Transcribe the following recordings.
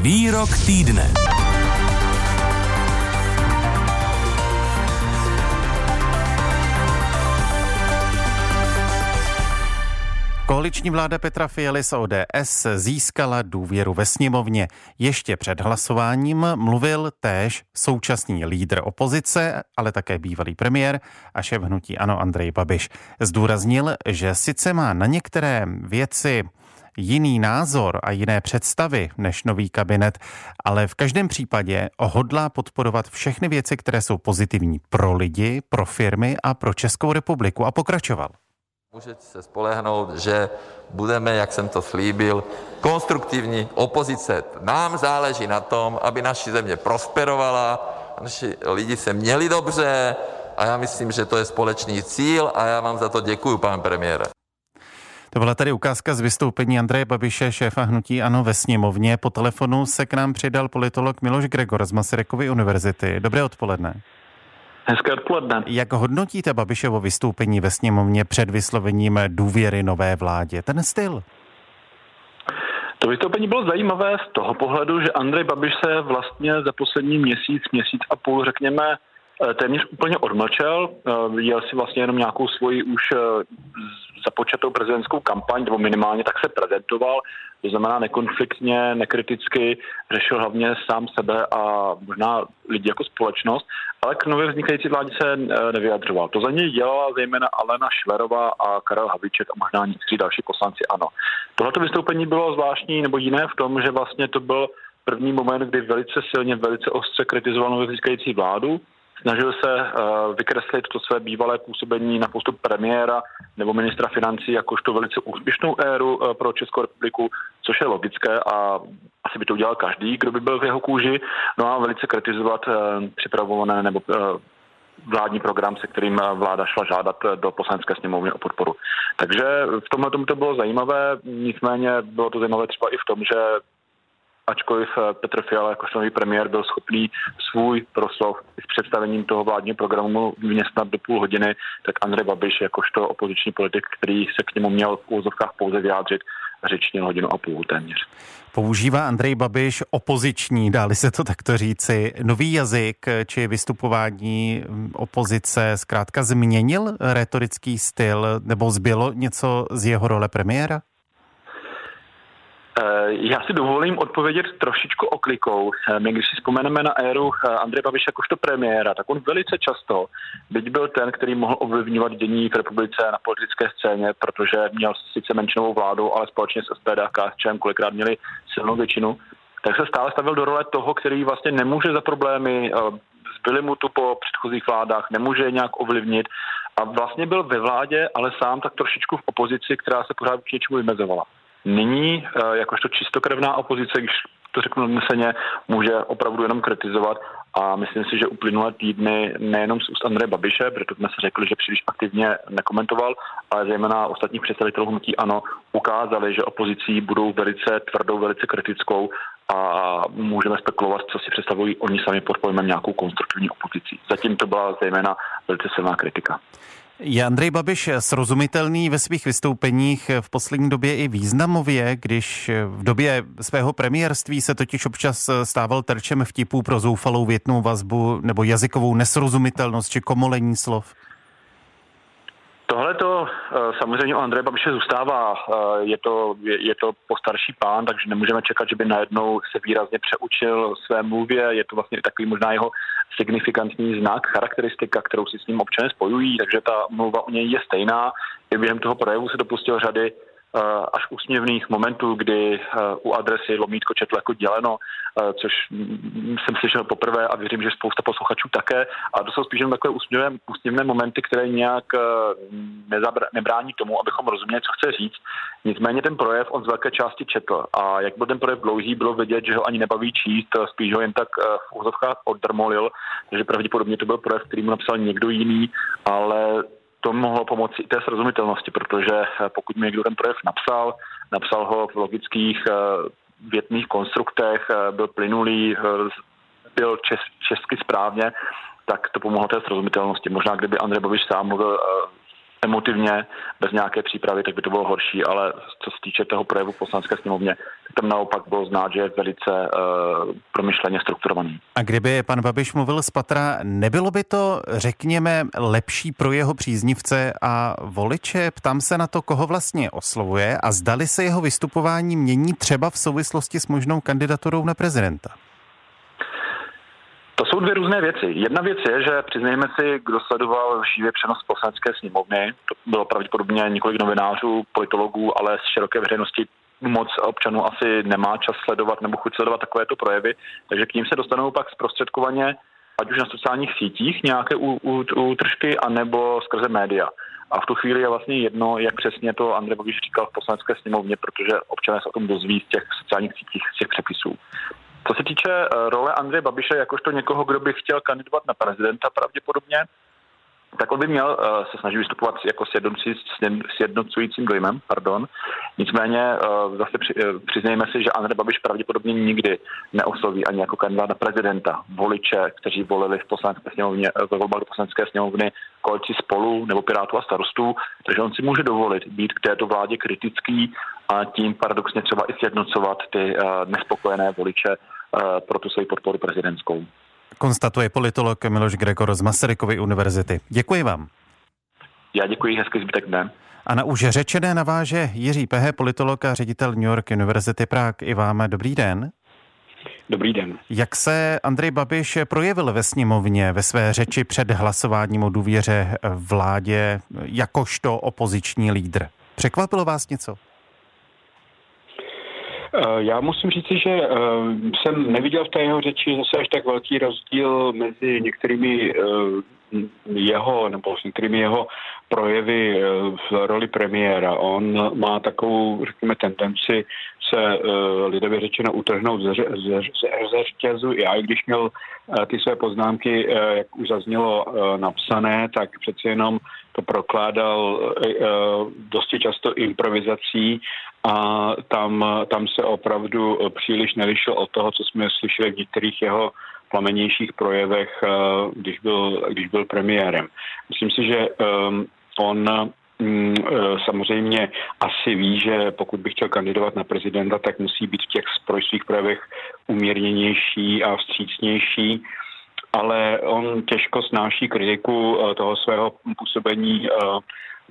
Výrok týdne. Koaliční vláda Petra Fialy z ODS získala důvěru ve sněmovně. Ještě před hlasováním mluvil též současný lídr opozice, ale také bývalý premiér a šéf hnutí Ano Andrej Babiš. Zdůraznil, že sice má na některé věci jiný názor a jiné představy než nový kabinet, ale v každém případě hodlá podporovat všechny věci, které jsou pozitivní pro lidi, pro firmy a pro Českou republiku a pokračoval. Můžete se spolehnout, že budeme, jak jsem to slíbil, konstruktivní opozice. Nám záleží na tom, aby naši země prosperovala, naši lidi se měli dobře a já myslím, že to je společný cíl a já vám za to děkuji, pan premiére. To byla tady ukázka z vystoupení Andreje Babiše, šéfa hnutí Ano ve sněmovně. Po telefonu se k nám přidal politolog Miloš Gregor z Masarykovy univerzity. Dobré odpoledne. Hezké odpoledne. Jak hodnotíte Babišovo vystoupení ve sněmovně před vyslovením důvěry nové vládě? Ten styl? To vystoupení bylo zajímavé z toho pohledu, že Andrej Babiš se vlastně za poslední měsíc, měsíc a půl, řekněme, eh, téměř úplně odmlčel. Eh, Jel si vlastně jenom nějakou svoji už eh, započatou prezidentskou kampaň, nebo minimálně tak se prezentoval, to znamená nekonfliktně, nekriticky, řešil hlavně sám sebe a možná lidi jako společnost, ale k nově vznikající vládě se eh, nevyjadřoval. To za něj dělala zejména Alena Šverová a Karel Havlíček a možná někteří další poslanci ano. Tohleto vystoupení bylo zvláštní nebo jiné v tom, že vlastně to byl první moment, kdy velice silně, velice ostře kritizoval nově vznikající vládu, Snažil se uh, vykreslit to své bývalé působení na postup premiéra nebo ministra financí jakožto velice úspěšnou éru uh, pro Českou republiku, což je logické a asi by to udělal každý, kdo by byl v jeho kůži, no a velice kritizovat uh, připravované nebo vládní program, se kterým vláda šla žádat do poslanecké sněmovny o podporu. Takže v tomhle tomu to bylo zajímavé, nicméně bylo to zajímavé třeba i v tom, že ačkoliv eh, Petr Fiala jako nový premiér byl schopný svůj proslov s představením toho vládního programu vměstnat do půl hodiny, tak Andrej Babiš jakožto opoziční politik, který se k němu měl v úzovkách pouze vyjádřit, řečnil hodinu a půl téměř. Používá Andrej Babiš opoziční, dáli se to takto říci, nový jazyk či vystupování opozice zkrátka změnil retorický styl nebo zbylo něco z jeho role premiéra? Eh, já si dovolím odpovědět trošičku oklikou. Eh, my, když si vzpomeneme na éru eh, Andreje Babiše jakožto premiéra, tak on velice často, byť byl ten, který mohl ovlivňovat dění v republice na politické scéně, protože měl sice menšinovou vládu, ale společně s SPD a KSČM kolikrát měli silnou většinu, tak se stále stavil do role toho, který vlastně nemůže za problémy, zbyli mu tu po předchozích vládách, nemůže je nějak ovlivnit a vlastně byl ve vládě, ale sám tak trošičku v opozici, která se pořád k něčemu vymezovala. Nyní, eh, jakožto čistokrevná opozice, když to řeknu nadneseně, může opravdu jenom kritizovat a myslím si, že uplynulé týdny nejenom z úst Andreje Babiše, protože jsme se řekli, že příliš aktivně nekomentoval, ale zejména ostatních představitelů hnutí ANO ukázali, že opozicí budou velice tvrdou, velice kritickou a můžeme spekulovat, co si představují oni sami pod pojmem nějakou konstruktivní opozicí. Zatím to byla zejména velice silná kritika. Je Andrej Babiš srozumitelný ve svých vystoupeních v poslední době i významově, když v době svého premiérství se totiž občas stával terčem vtipů pro zoufalou větnou vazbu nebo jazykovou nesrozumitelnost či komolení slov? Tohle to eh, samozřejmě o Andreje Babiše zůstává. Eh, je to, je, je to postarší pán, takže nemůžeme čekat, že by najednou se výrazně přeučil své mluvě. Je to vlastně takový možná jeho signifikantní znak, charakteristika, kterou si s ním občané spojují, takže ta mluva u něj je stejná. I během toho projevu se dopustil řady až úsměvných momentů, kdy eh, u adresy lomítko četl jako děleno, eh, což jsem slyšel poprvé a věřím, že spousta posluchačů také. A to jsou spíš jen takové úsměvné, úsměvné momenty, které nějak nezabra, nebrání tomu, abychom rozuměli, co chce říct. Nicméně ten projev on z velké části četl a jak byl ten projev dlouhý, bylo vidět, že ho ani nebaví číst, spíš ho jen tak v úzovkách oddrmolil, že pravděpodobně to byl projev, který mu napsal někdo jiný, ale to mohlo pomoci i té srozumitelnosti, protože eh, pokud mi někdo ten projev napsal, napsal ho v logických eh, větných konstruktech, eh, byl plynulý, byl čes, česky správně, tak to pomohlo té srozumitelnosti. Možná kdyby Andrej Babiš sám mluvil emotivně, bez nějaké přípravy, tak by to bylo horší, ale co se týče toho projevu poslanecké sněmovně, tam naopak bylo znát, že je velice uh, promyšleně strukturovaný. A kdyby pan Babiš mluvil z patra, nebylo by to, řekněme, lepší pro jeho příznivce a voliče? Ptám se na to, koho vlastně oslovuje a zdali se jeho vystupování mění třeba v souvislosti s možnou kandidaturou na prezidenta. To jsou dvě různé věci. Jedna věc je, že přiznejme si, kdo sledoval živě přenos poslanecké sněmovny, to bylo pravděpodobně několik novinářů, politologů, ale z široké veřejnosti moc občanů asi nemá čas sledovat nebo chuť sledovat takovéto projevy, takže k ním se dostanou pak zprostředkovaně, ať už na sociálních sítích nějaké útržky, anebo skrze média. A v tu chvíli je vlastně jedno, jak přesně to Andrej Babiš říkal v poslanecké sněmovně, protože občané se o tom dozví z těch sociálních sítích, z těch přepisů. Co se týče eh, role Andreje Babiše jakožto někoho, kdo by chtěl kandidovat na prezidenta pravděpodobně, tak on by měl uh, se snažit vystupovat jako sjednocujícím dojmem, pardon. Nicméně uh, zase při, přiznejme si, že Andrej Babiš pravděpodobně nikdy neosloví ani jako kandidát na prezidenta voliče, kteří volili v poslanecké sněmovně, ve volbách do poslanecké sněmovny koalici spolu nebo Pirátů a starostů, takže on si může dovolit být k této vládě kritický a tím paradoxně třeba i sjednocovat ty uh, nespokojené voliče uh, pro tu svoji podporu prezidentskou konstatuje politolog Miloš Gregor z Masarykovy univerzity. Děkuji vám. Já děkuji, hezký zbytek dne. A na už řečené naváže Jiří Pehe, politolog a ředitel New York University Prague. I vám dobrý den. Dobrý den. Jak se Andrej Babiš projevil ve sněmovně ve své řeči před hlasováním o důvěře vládě jakožto opoziční lídr? Překvapilo vás něco? Eh, já musím říci, že eh, jsem neviděl v té jeho řeči zase až tak velký rozdíl mezi některými eh, jeho nebo s některými jeho projevy v roli premiéra. On má takovou, řekněme, tendenci se lidově řečeno utrhnout ze, ze, ze řetězu. Já, i když měl ty své poznámky, jak už zaznělo, napsané, tak přeci jenom to prokládal dosti často improvizací a tam, tam se opravdu příliš nelišil od toho, co jsme slyšeli v některých jeho plamenějších projevech, eh, když byl, když byl premiérem. Myslím si, že um, on mm, eh, samozřejmě asi ví, že pokud by chtěl kandidovat na prezidenta, tak musí být v těch svých projevech umírněnější a vstřícnější, ale on těžko snáší kritiku eh, toho svého působení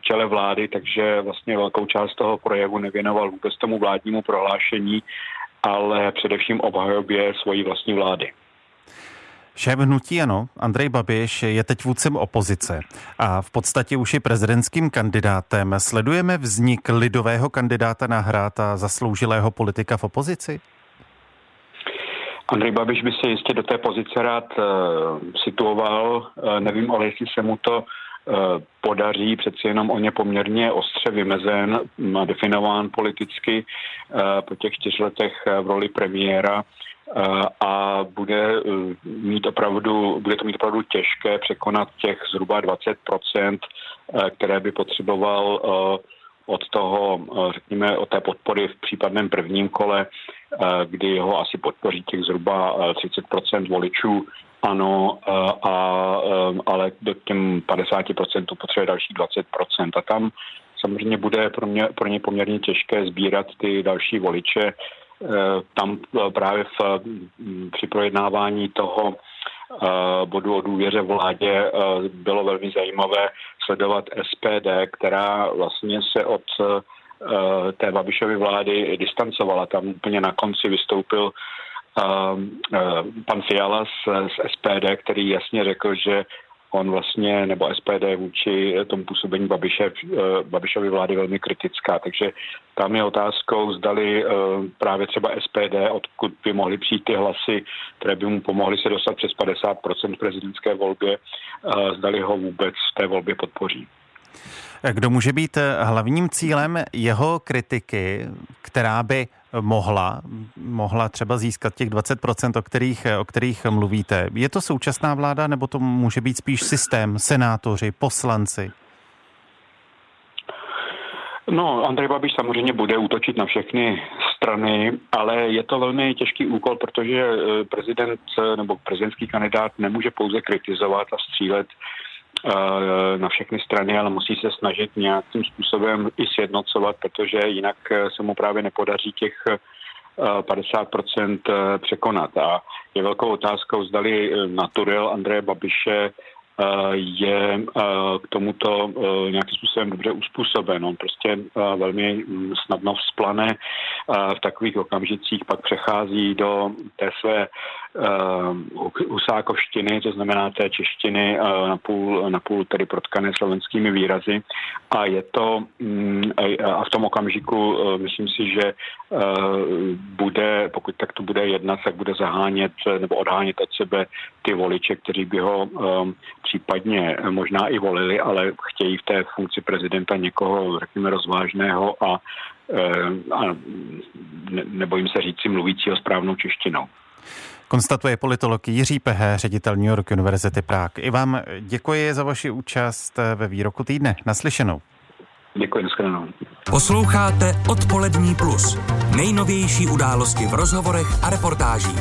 čele vlády, takže vlastně velkou část toho projevu nevěnoval vůbec tomu vládnímu prohlášení, ale především obhajobě svojí vlastní vlády. Šéf hnutí ano, Andrej Babiš je teď vůdcem opozice a v podstatě už je prezidentským kandidátem. Sledujeme vznik lidového kandidáta na hrát a zasloužilého politika v opozici? Andrej Babiš by se jistě do té pozice rád uh, situoval. Uh, nevím, ale jestli se mu to Eh, podaří, přeci jenom on je poměrně ostře vymezen, definován politicky eh, po těch čtyř letech eh, v roli premiéra a bude mít opravdu, bude to mít opravdu těžké překonat těch zhruba 20%, které by potřeboval od toho, řekněme, od té podpory v případném prvním kole, kdy ho asi podpoří těch zhruba 30% voličů ano, a, ale do těm 50% potřebuje další 20%. A tam samozřejmě bude pro, mě, pro ně poměrně těžké sbírat ty další voliče. Tam právě v, při projednávání toho bodu o důvěře vládě bylo velmi zajímavé sledovat SPD, která vlastně se od té Babišovy vlády distancovala. Tam úplně na konci vystoupil pan Fiala z, z SPD, který jasně řekl, že on vlastně, nebo SPD vůči tomu působení Babiše, eh, Babišovy vlády velmi kritická. Takže tam je otázkou, zdali eh, právě třeba SPD, odkud by mohly přijít ty hlasy, které by mu pomohly se dostat přes 50% v prezidentské volbě, eh, zdali ho vůbec v té volbě podpoří. Kdo může být hlavním cílem jeho kritiky, která by mohla, mohla třeba získat těch 20%, o kterých, o kterých mluvíte. Je to současná vláda, nebo to může být spíš systém, senátoři, poslanci? No, Andrej Babiš samozřejmě bude útočit na všechny strany, ale je to velmi těžký úkol, protože eh, prezident eh, nebo prezidentský kandidát nemůže pouze kritizovat a střílet na všechny strany, ale musí se snažit nějakým způsobem i sjednocovat, protože jinak se mu právě nepodaří těch 50% překonat. A je velkou otázkou, zdali naturel Andreje Babiše je k tomuto nějakým způsobem dobře uspůsoben. On prostě velmi mm, snadno vzplane v takových okamžicích, pak přechází do té své husákovštiny, to znamená té češtiny napůl, napůl tedy protkané slovenskými výrazy a je to mm, a v tom okamžiku myslím si, že bude, pokud tak to bude jednat, tak bude zahánět nebo odhánět od sebe ty voliče, kteří by ho případně možná i volili, ale chtějí v té funkci prezidenta někoho, řekněme, rozvážného a, eh, a nebojím se říct si mluvícího správnou češtinou. Konstatuje politolog Jiří Pehe, ředitel New York Univerzity Prague. I vám děkuji za vaši účast ve výroku týdne. Naslyšenou. Děkuji, nashledanou. Posloucháte Odpolední plus. Nejnovější události v rozhovorech a reportážích.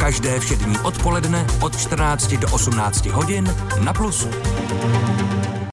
Každé všední odpoledne od 14 do 18 hodin na Plusu.